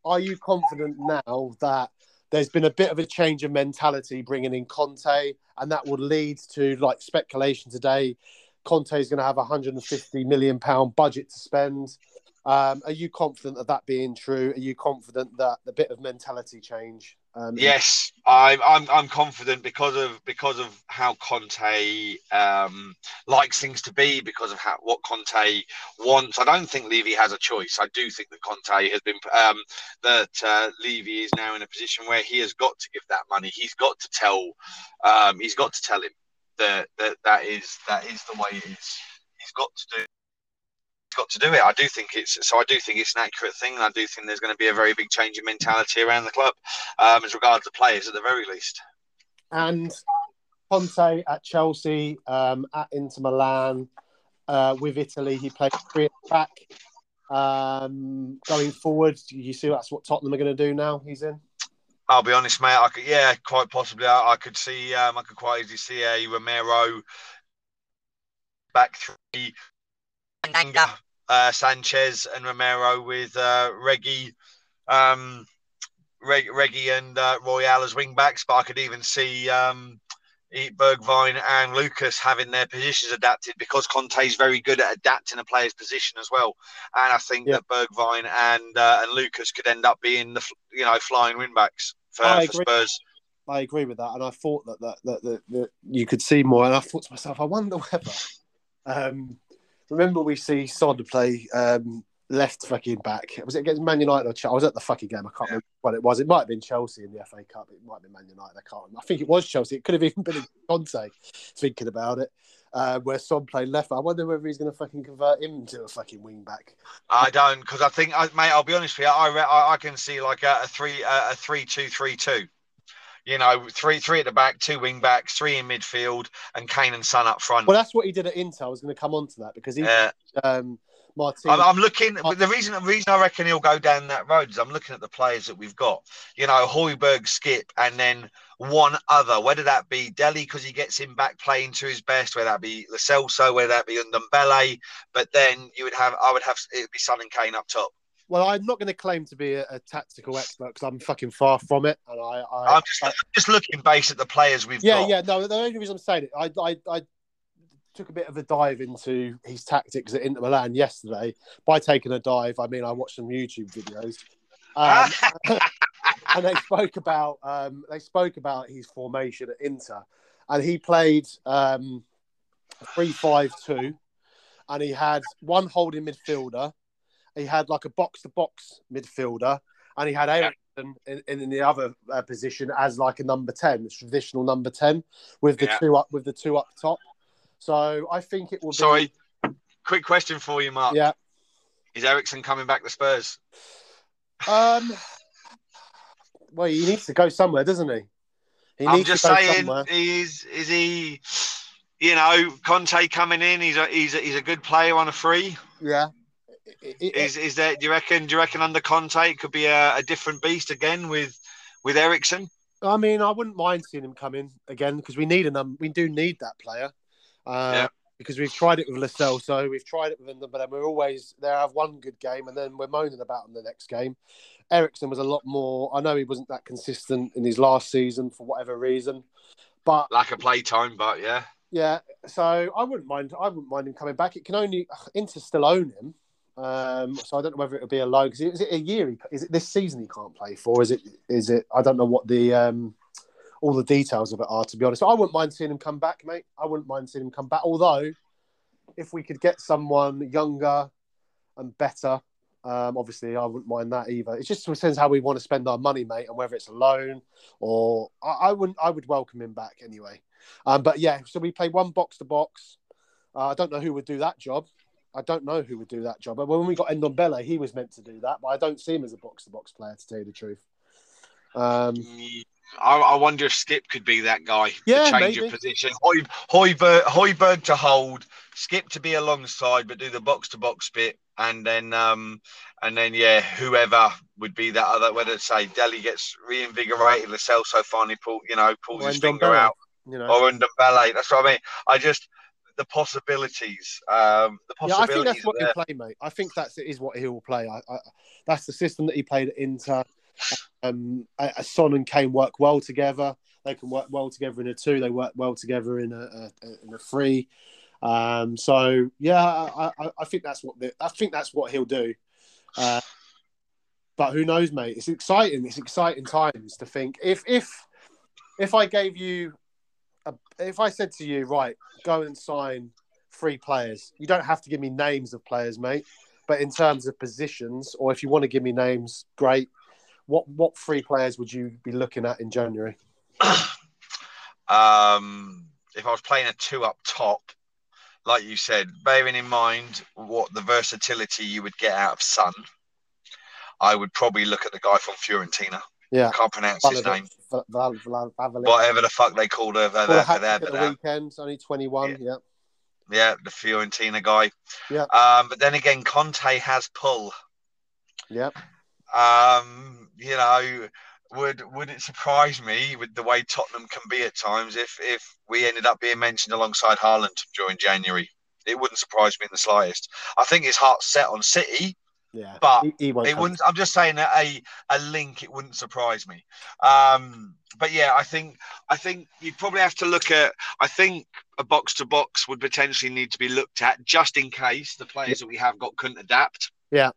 are you confident now that there's been a bit of a change of mentality bringing in Conte, and that would lead to like speculation today. Conte is going to have a 150 million pound budget to spend. Um, are you confident of that being true? Are you confident that the bit of mentality change um, yes, I'm, I'm I'm confident because of because of how Conte um, likes things to be, because of how what Conte wants. I don't think Levy has a choice. I do think that Conte has been um, that uh, Levy is now in a position where he has got to give that money. He's got to tell um, he's got to tell him that, that that is that is the way it is. He's got to do got to do it. I do think it's so. I do think it's an accurate thing, and I do think there's going to be a very big change in mentality around the club, um, as regards the players at the very least. And Conte at Chelsea, um, at Inter Milan, uh, with Italy, he played three at the back. Um, going forward, you see that's what Tottenham are going to do now. He's in. I'll be honest, mate. I could, yeah, quite possibly. I, I could see, um, I could quite easily see a Romero back three, uh, Sanchez and Romero with uh, Reggie, um, Reg- Reggie and uh, Royal as wing backs, but I could even see um, Bergwijn and Lucas having their positions adapted because Conte is very good at adapting a player's position as well. And I think yeah. that Bergwijn and uh, and Lucas could end up being the you know flying wing backs for, for Spurs. I agree with that, and I thought that that, that that, that you could see more. And I thought to myself, I wonder whether um, remember we see Son play um, left fucking back. Was it against Man United or Chelsea? I was at the fucking game. I can't yeah. remember what it was. It might have been Chelsea in the FA Cup. It might have been Man United. I can't. Remember. I think it was Chelsea. It could have even been Conte. Thinking about it, uh, where Son played left. I wonder whether he's going to fucking convert him to a fucking wing back. I don't because I think, mate. I'll be honest with you. I I, I can see like a, a three a, a three two three two. You know, three three at the back, two wing backs, three in midfield, and Kane and Son up front. Well, that's what he did at Inter. I was going to come on to that because he, Yeah. um, Martin. I'm, I'm looking. But the reason, the reason I reckon he'll go down that road is I'm looking at the players that we've got. You know, Højbjerg, Skip, and then one other. Whether that be Dele because he gets him back playing to his best, whether that be Lo Celso, whether that be Ndombele. But then you would have, I would have, it would be Son and Kane up top. Well, I'm not going to claim to be a, a tactical expert because I'm fucking far from it, and I, I, I'm just, just looking based at the players we've yeah, got. yeah. No, the only reason I'm saying it, I, I, I took a bit of a dive into his tactics at Inter Milan yesterday. By taking a dive, I mean I watched some YouTube videos, um, and they spoke about um, they spoke about his formation at Inter, and he played um, three five two, and he had one holding midfielder, he had like a box to box midfielder, and he had Eriksen in, in the other uh, position as like a number ten, the traditional number ten, with the Yeah. two up with the two up top. So I think it will be. Sorry. Quick question for you, Mark. Yeah. Is Eriksen coming back to Spurs? Um. Well, he needs to go somewhere, doesn't he? He I'm just saying, somewhere. is is he? You know, Conte coming in. He's a he's a, he's a good player on a free. Yeah. It- it- Is is there? Do you reckon? Do you reckon under Conte it could be a, a different beast again with with Eriksen? I mean, I wouldn't mind seeing him come in again because we need a num- we do need that player. Uh, Yeah. Because we've tried it with Lo Celso, so we've tried it with them, but then we're always they have one good game and then we're moaning about them the next game. Eriksen was a lot more. I know he wasn't that consistent in his last season for whatever reason, but Lack of play time, but yeah. yeah. So I wouldn't mind. I wouldn't mind him coming back. It can only Inter still own him, um, so I don't know whether it'll be a. Because is it a year? He, is it this season he can't play for? Is it? Is it? I don't know what the um, all the details of it are. To be honest, I wouldn't mind seeing him come back, mate. I wouldn't mind seeing him come back. Although, if we could get someone younger and better, um, obviously I wouldn't mind that either. It just depends how we want to spend our money, mate, and whether it's a loan or I, I wouldn't. I would welcome him back anyway. Um, but yeah, so we play one box to box. Uh, I don't know who would do that job. I don't know who would do that job. But when we got Ndombele, he was meant to do that, but I don't see him as a box to box player, to tell you the truth. Um, I, I wonder if Skip could be that guy. Yeah, to change maybe. of position. Hoy, Højbjerg, Højbjerg to hold, Skip to be alongside, but do the box to box bit, and then um, and then yeah, whoever would be that other. Whether it's say Dele gets reinvigorated, Lo Celso finally pull, you know, pulls Or his finger Ndombele. out, you know, or Ndombele. That's what I mean. I just the possibilities. Um, the yeah, I think that's what there. he'll play, mate. I think that's is what he will play. I, I, that's the system that he played at Inter. Um, Son and Kane work well together. They can work well together in a two. They work well together in a, a, in a three. Um, so yeah, I, I, I think that's what the, I think that's what he'll do. Uh, but who knows, mate? It's exciting. It's exciting times to think if if if I gave you if I said to you, right, go and sign three players. You don't have to give me names of players, mate. But in terms of positions, or if you want to give me names, great. What what three players would you be looking at in January? um, if I was playing a two up top, like you said, bearing in mind what the versatility you would get out of Son, I would probably look at the guy from Fiorentina. Yeah, Can't pronounce his name. Val- Val- Val-. Whatever the fuck they called her Well, there for hat there, but the uh, weekend, only twenty one. Yeah. yeah, the Fiorentina guy. Yeah. Um, but then again, Conte has pull. yeah, Um, you know, would would it surprise me with the way Tottenham can be at times if if we ended up being mentioned alongside Haaland during January? It wouldn't surprise me in the slightest. I think his heart's set on City, yeah. but he, he won't. it wouldn't. I'm just saying that a a link. It wouldn't surprise me. Um, but yeah, I think I think you'd probably have to look at. I think a box to box would potentially need to be looked at just in case the players that we have got couldn't adapt. Yeah.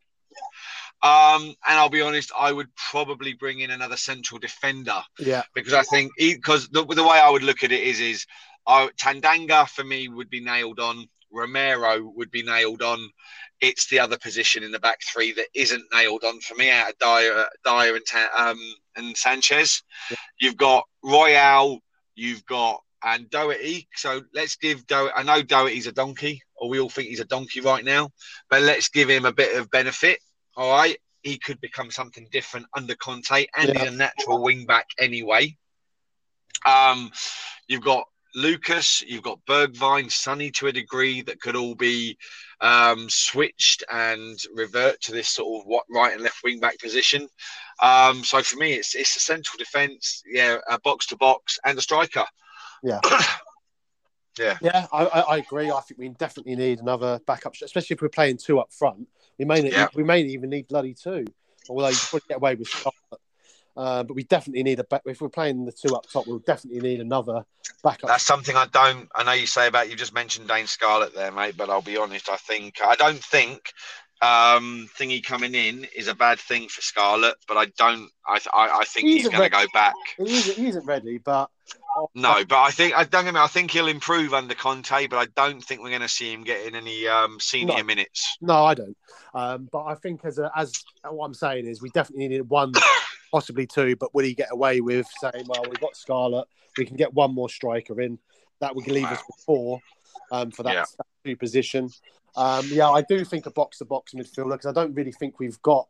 Um, and I'll be honest, I would probably bring in another central defender Yeah, because I think because the, the way I would look at it is is I, Tanganga for me would be nailed on. Romero would be nailed on. It's the other position in the back three that isn't nailed on for me out of Dier, Dier and um, and Sanchez. Yeah. You've got Royal. You've got and Doherty. So let's give Doherty. I know Doherty's a donkey, or we all think he's a donkey right now, but let's give him a bit of benefit. All right, he could become something different under Conte, and Yeah. he's a natural wing back anyway. Um, you've got Lucas, you've got Bergwijn, Sonny to a degree that could all be um, switched and revert to this sort of what right and left wing back position. Um, so for me, it's it's a central defence, yeah, a box to box, and a striker. Yeah. yeah, Yeah, I, I, I agree. I think we definitely need another backup, especially if we're playing two up front. We may need, Yeah. we may even need bloody two. Although you could get away with Scarlett. Uh, but we definitely need a back. If we're playing the two up top, we'll definitely need another backup. that's something I don't. I know you say about you just mentioned Dane Scarlett there, mate, but I'll be honest. I think I don't think um, thingy coming in is a bad thing for Scarlett, but I don't. I th- I, I think He's he's going to go back. he, isn't, he isn't ready, but No, but I think I don't get me. I think he'll improve under Conte, but I don't think we're going to see him getting any um, senior No. minutes. No, I don't. Um, but I think as a, as what I'm saying is, we definitely need one, possibly two. But will he get away with saying, "Well, we've got Scarlett, we can get one more striker in"? That would leave us with four um, for that, Yeah. that two position. Um, yeah, I do think a box to box midfielder because I don't really think we've got.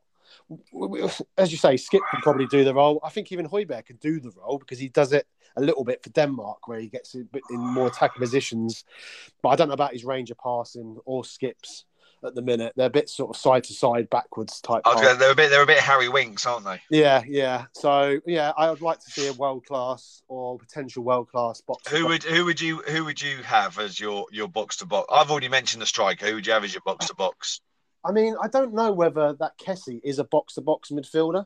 As you say, Skip can probably do the role. I think even Højbjerg can do the role because he does it a little bit for Denmark, where he gets a bit in more attacking positions. But I don't know about his range of passing or skips at the minute. They're a bit sort of side to side, backwards type. I was pass. gonna, they're a bit. They're a bit Harry Winks, aren't they? Yeah, yeah. So yeah, I would like to see a world class or potential world class box. Who would who would you who would you have as your your box to box? I've already mentioned the striker. Who would you have as your box to box? I mean, I don't know whether that Kessie is a box to box midfielder.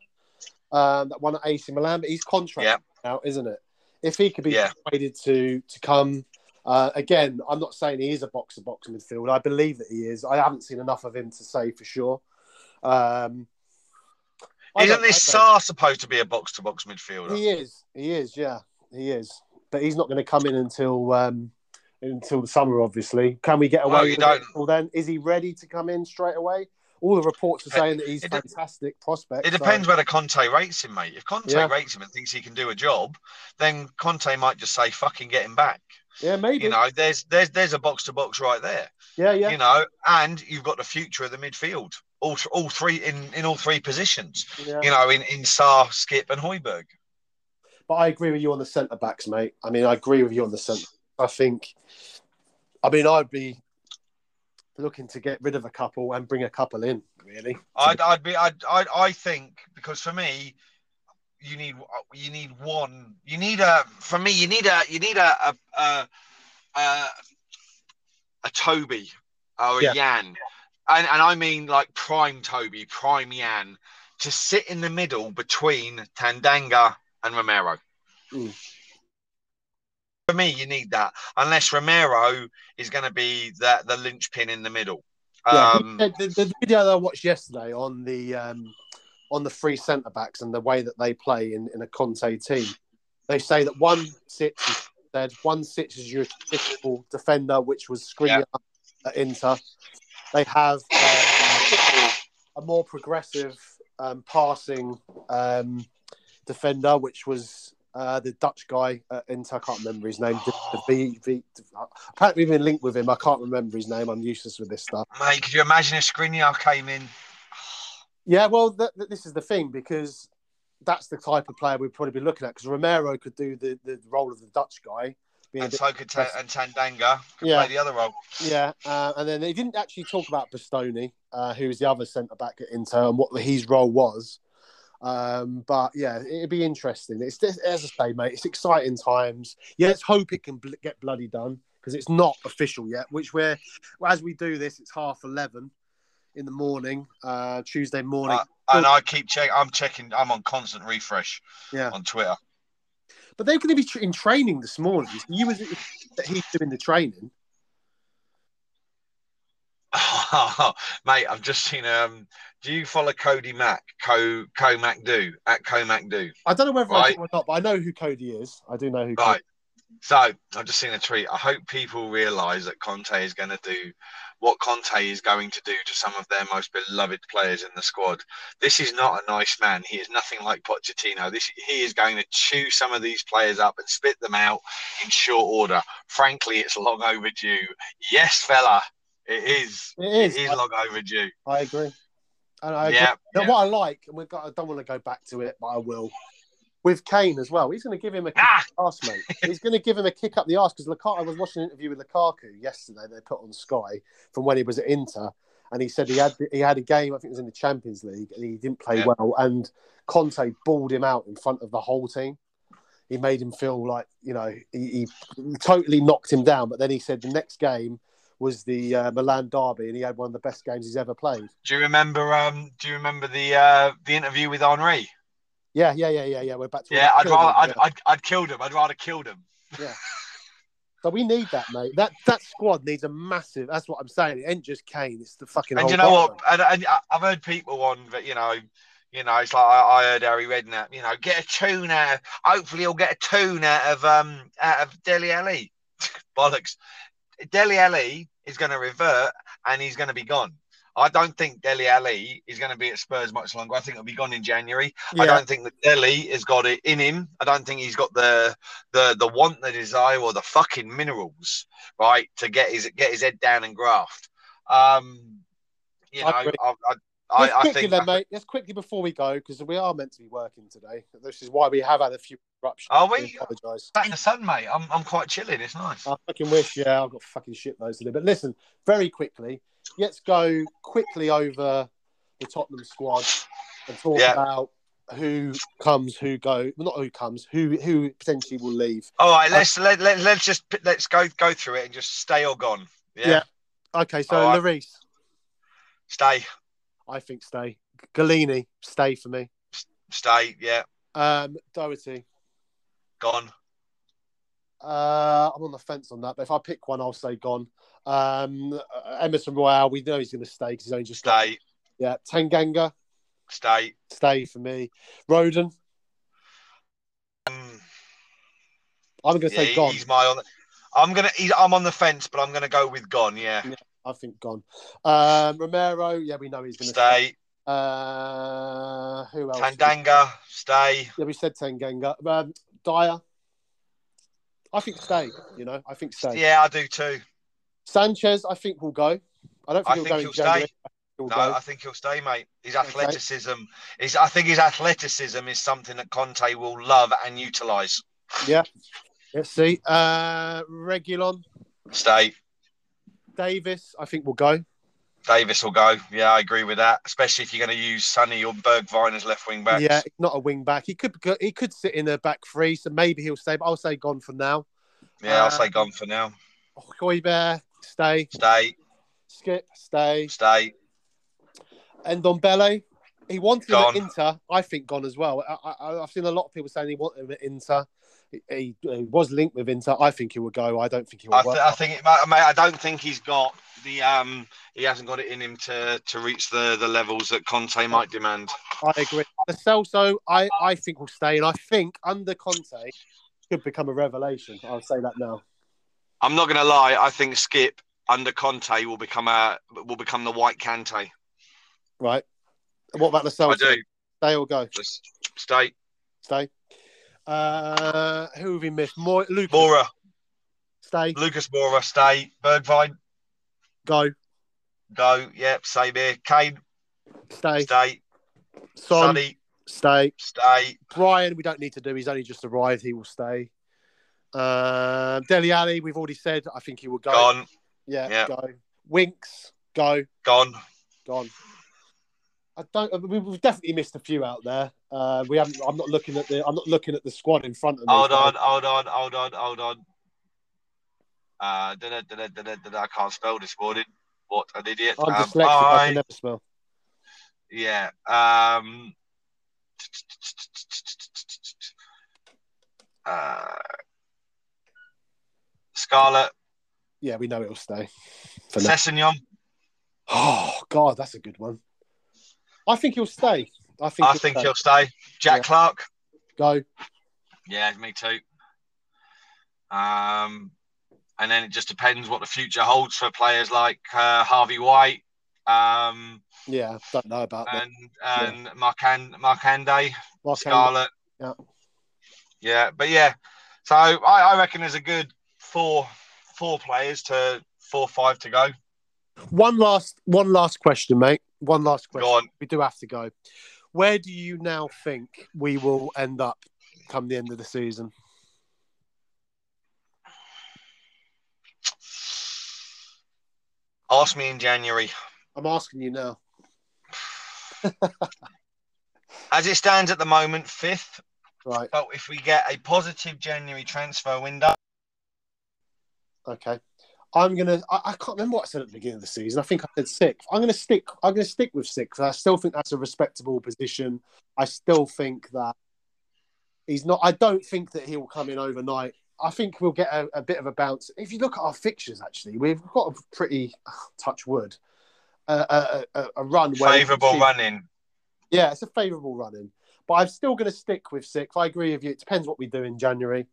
Um, that one at AC Milan, but he's contracted now, isn't it? If he could be Yeah. persuaded to to come. Uh, again, I'm not saying he is a box to box midfielder. I believe that he is. I haven't seen enough of him to say for sure. Um, Isn't this. Sarr supposed to be a box to box midfielder? He is. He is. Yeah, he is. But he's not going to come in until um, until the summer. Obviously, can we get away Well, you with don't- it then? Is he ready to come in straight away? All the reports are saying that he's de- fantastic prospect. It so- depends whether Conte rates him, mate. If Conte Yeah. rates him and thinks he can do a job, then Conte might just say, "Fucking get him back." Yeah, maybe. You know, there's there's there's a box to box right there. yeah, yeah. You know, and you've got the future of the midfield, all th- all three in in all three positions. yeah. You know, in in Sarr, Skip, and Højbjerg. But I agree with you on the centre backs, mate. I mean, I agree with you on the centre. I think. I mean, I'd be looking to get rid of a couple and bring a couple in. Really. I'd, I'd be, I'd, I'd, I think because for me, you need, you need one. You need a, for me, you need a, you need a, a, a, a, a Toby or a Yeah. Yan, and and I mean like prime Toby, prime Yan, to sit in the middle between Tanganga and Romero. Mm. For me, you need that unless Romero is going to be the the linchpin in the middle. Yeah, Um, the, the, the video that I watched yesterday on the um, on the three centre backs and the way that they play in, in a Conte team, they say that one sits said, one sits as your typical defender, which was Skriniar at Inter. They have um, a more progressive um, passing um, defender, which was uh, the Dutch guy at Inter. I can't remember his name. The, the v, v, apparently, we've been linked with him. I can't remember his name. I'm useless with this stuff. Mate, could you imagine if Skriniar came in? Yeah, well, th- th- this is the thing because that's the type of player we'd probably be looking at. Because Romero could do the, the role of the Dutch guy, And so could Ta- and Tanganga could Yeah. play the other role. yeah. Uh, and then they didn't actually talk about Bastoni, uh, who was the other centre back at Inter, and what his role was. Um, but yeah, it'd be interesting. It's as I say, mate, it's exciting times. Yeah, let's hope it can bl- get bloody done because it's not official yet. Which we're as we do this, it's half eleven in the morning, uh, Tuesday morning. Uh, and I keep checking. I'm checking. I'm on constant refresh yeah. on Twitter. But they're going to be in training this morning. You was that he's doing the training. Mate, I've just seen. Um, do you follow Cody Mac? Co Co Mac Do at Co Mac Do. I don't know whether I Right. do or not, but I know who Cody is. I do know who. Right. So I've just seen a tweet. I hope people realise that Conte is going to do what Conte is going to do to some of their most beloved players in the squad. This is not a nice man. He is nothing like Pochettino. This he is going to chew some of these players up and spit them out in short order. Frankly, it's long overdue. Yes, fella, it is. It is. It is long overdue. I agree. And I agree. Yeah, yeah. What I like, and we've got, I don't want to go back to it, but I will. With Kane as well, he's going to give him a kick Ah! up the arse, mate. He's going to give him a kick up the arse because Lukaku. I was watching an interview with Lukaku yesterday. They put on Sky from when he was at Inter, and he said he had he had a game. I think it was in the Champions League, and he didn't play Yeah. well. And Conte balled him out in front of the whole team. He made him feel like you know he, he totally knocked him down. But then he said the next game was the uh, Milan derby, and he had one of the best games he's ever played. Do you remember? Um, do you remember the uh, the interview with Henri? Yeah, yeah, yeah, yeah, yeah. We're back to Yeah, I'd rather I'd, yeah. I'd, I'd killed him. I'd rather killed him. Yeah. So we need that, mate. That that squad needs a massive. That's what I'm saying. It ain't just Kane. It's the fucking. And you know what? And, and I've heard people on that, you know, you know, it's like I, I heard Harry Redknapp, you know, get a tune out. Of, hopefully, he'll get a tune out of um out of Dele Alli. Bollocks. Dele Alli is going to revert and he's going to be gone. I don't think Dele Alli is going to be at Spurs much longer. I think he'll be gone in January. I don't think that Dele has got it in him. I don't think he's got the the the want, the desire, or the fucking minerals, right, to get his get his head down and graft. Um, you know, I I. I, Let's I, I quickly think then, mate. Let's quickly before we go because we are meant to be working today. This is why we have had a few eruptions. Are we? apologise. in the sun, mate. I'm, I'm quite chilling. It's nice. I fucking wish. Yeah, I've got fucking shit loads to do. But listen, very quickly, let's go quickly over the Tottenham squad and talk Yeah. about who comes, who go. Well, not who comes, who who potentially will leave. All right, let's let, let let's just let's go go through it and just stay or gone. Yeah, Yeah. Okay, so All right. Lloris, stay, I think stay. Gollini, stay for me. stay. Yeah, Um, Doherty, gone. Uh, I'm on the fence on that, but if I pick one, I'll say gone. Um, Emerson Royal, we know he's going to stay because he's only just got, Stay, yeah. Tanganga, stay. stay for me. Rodon, Um, I'm going to yeah, say gone. he's my on. I'm gonna. I'm on the fence, but I'm gonna go with gone. Yeah, I think gone. Um, Romero, yeah, we know he's going to stay. Uh, who else? Tanganga, stay. Yeah, we said Tanganga. Um, Dyer, I think stay. You know, I think stay. Yeah, I do too. Sanchez, I think will go. I don't think I he'll think go he'll in January. stay. I think he'll No, go. I think he'll stay, mate. His Okay. athleticism is. I think his athleticism is something that Conte will love and utilise. Yeah. Let's see. Uh, Reguilón, Stay. Davies, I think will go. Davies will go. Yeah, I agree with that. Especially if you're going to use Sonny or Bergwijn as left wing backs. Yeah, not a wing back. He could he could sit in the back three, so maybe he'll stay. But I'll say gone for now. Yeah, I'll say um, gone for now. Oh, Højbjerg, stay. Stay. Skip, stay. Stay. Ndombele, he wanted him at Inter. I think gone as well. I, I, I've seen a lot of people saying he wanted him at Inter. He, he, was linked with Inter. I think he will go. I don't think he will I, th- I think, it, mate, I don't think he's got the um. He hasn't got it in him to to reach the the levels that Conte might demand. I agree. The Celso, I, I think will stay, and I think under Conte could become a revelation. I'll say that now. I'm not going to lie. I think Skip under Conte will become a will become the white Kante. Right. What about the I Celso? do. Stay or go? Just stay. Stay. Uh, who have we missed? More Lucas. Moura, Stay. Lucas Moura, stay. Bergwijn, Go. go. Yep, same here. Kane, Stay. stay. Son. Sonny, Stay. stay. Bryan, we don't need to do. He's only just arrived. He will stay. Um, Dele Alli, we've already said. I think he will go. Gone, Yeah, Yeah. go. Winks, go. gone. Gone. I don't. we- We've definitely missed a few out there. Uh, we haven't. I'm not looking at the. I'm not looking at the squad in front of me. Hold so- on, hold on, hold on, hold on. Uh, da, da, da, I can't spell this morning. What an idiot. I'm Um, dyslexic. I I- can never spell. yeah. Um, uh, Scarlett, Yeah, we know it'll stay. Sessegnon. Oh God, that's a good one. I think he'll stay. I think. I he'll think stay. he'll stay. Jack Yeah. Clarke. go. Yeah, me too. Um, and then it just depends what the future holds for players like uh, Harvey White. Um, yeah, don't know about and that. and yeah. Markand Markanday, Markanday. Scarlett. Yeah, yeah, but yeah. So I, I reckon there's a good four four players to four five to go. One last one last question, mate. One last question. We do have to go. Where do you now think we will end up come the end of the season? Ask me in January. I'm asking you now. As it stands at the moment, fifth. Right. But if we get a positive January transfer window. Okay. I'm gonna. I, I, can't remember what I said at the beginning of the season. I think I said sixth. I'm gonna stick. I'm gonna stick with sixth. I still think that's a respectable position. I still think that he's not. I don't think that he will come in overnight. I think we'll get a, a bit of a bounce. If you look at our fixtures, actually, we've got a pretty touch wood uh, a, a, a, run. Favourable running. Yeah, it's a favourable running. But I'm still going to stick with sixth. I agree with you. It depends what we do in January.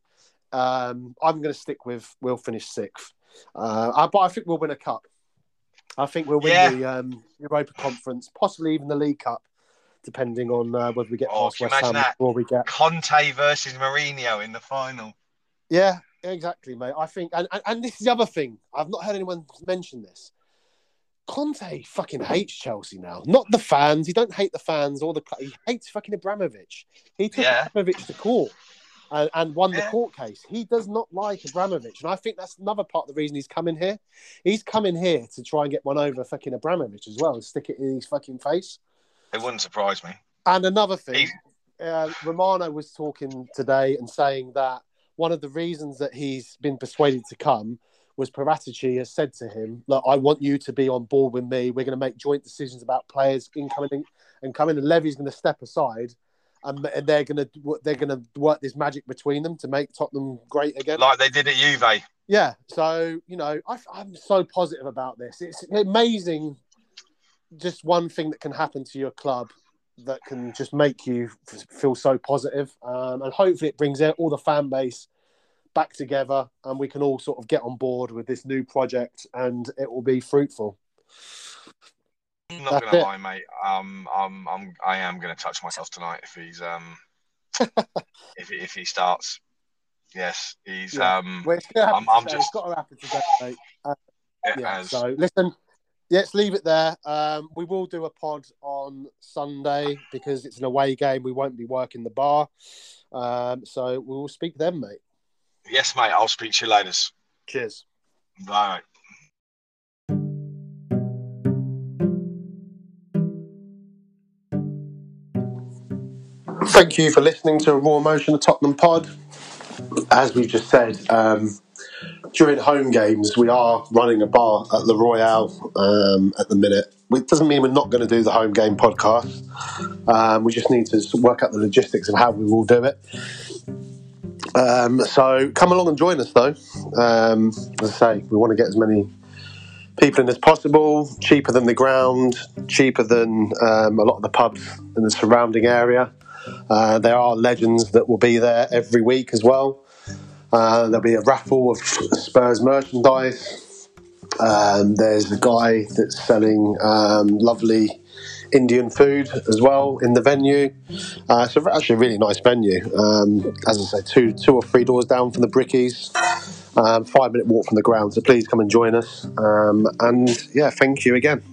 Um, I'm going to stick with we'll finish sixth. Uh, but I think we'll win a cup. I think we'll win yeah. the um, Europa Conference, possibly even the League Cup, depending on uh, whether we get oh, past West Ham that? or we get Conte versus Mourinho in the final. Yeah, exactly, mate. I think, and, and, and this is the other thing. I've not heard anyone mention this. Conte fucking hates Chelsea now. Not the fans. He don't hate the fans or the. He hates fucking Abramovich. He took yeah. Abramovich to court and, and won the court case. He does not like Abramovich, and I think that's another part of the reason he's coming here. He's coming here to try and get one over fucking Abramovich as well and stick it in his fucking face. It wouldn't surprise me. And another thing, uh, Romano was talking today and saying that one of the reasons that he's been persuaded to come was Paratici has said to him, "Look, I want you to be on board with me. We're going to make joint decisions about players incoming and coming, and Levy's going to step aside." And, and they're gonna they're gonna work this magic between them to make Tottenham great again, like they did at Juve. Yeah, so you know, I, I'm so positive about this. It's amazing, just one thing that can happen to your club that can just make you feel so positive. Um, and hopefully, it brings all the fan base back together, and we can all sort of get on board with this new project, and it will be fruitful. I'm not gonna it. lie, mate. Um, I'm, I'm, I am gonna touch myself tonight if he's um, if if he starts. Yes, he's yeah. um. Well, I'm, I'm just. It's got to happen today, mate. Uh, yeah. So listen, let's leave it there. Um, we will do a pod on Sunday because it's an away game. We won't be working the bar, um, so we will speak then, mate. Yes, mate. I'll speak to you later. Cheers. Bye. Thank you for listening to a Raw Emotion, the Tottenham pod. As we've just said, um, during home games, we are running a bar at the Royale um, at the minute. It doesn't mean we're not going to do the home game podcast. Um, we just need to work out the logistics of how we will do it. Um, so come along and join us, though. Um, as I say, we want to get as many people in as possible, cheaper than the ground, cheaper than um, a lot of the pubs in the surrounding area. Uh, there are legends that will be there every week as well. Uh, there'll be a raffle of Spurs merchandise. Um, there's a guy that's selling um, lovely Indian food as well in the venue. Uh, so actually a really nice venue. Um, as I say, two two or three doors down from the Brickies. Um, five minute walk from the ground. So please come and join us. Um, and yeah, thank you again.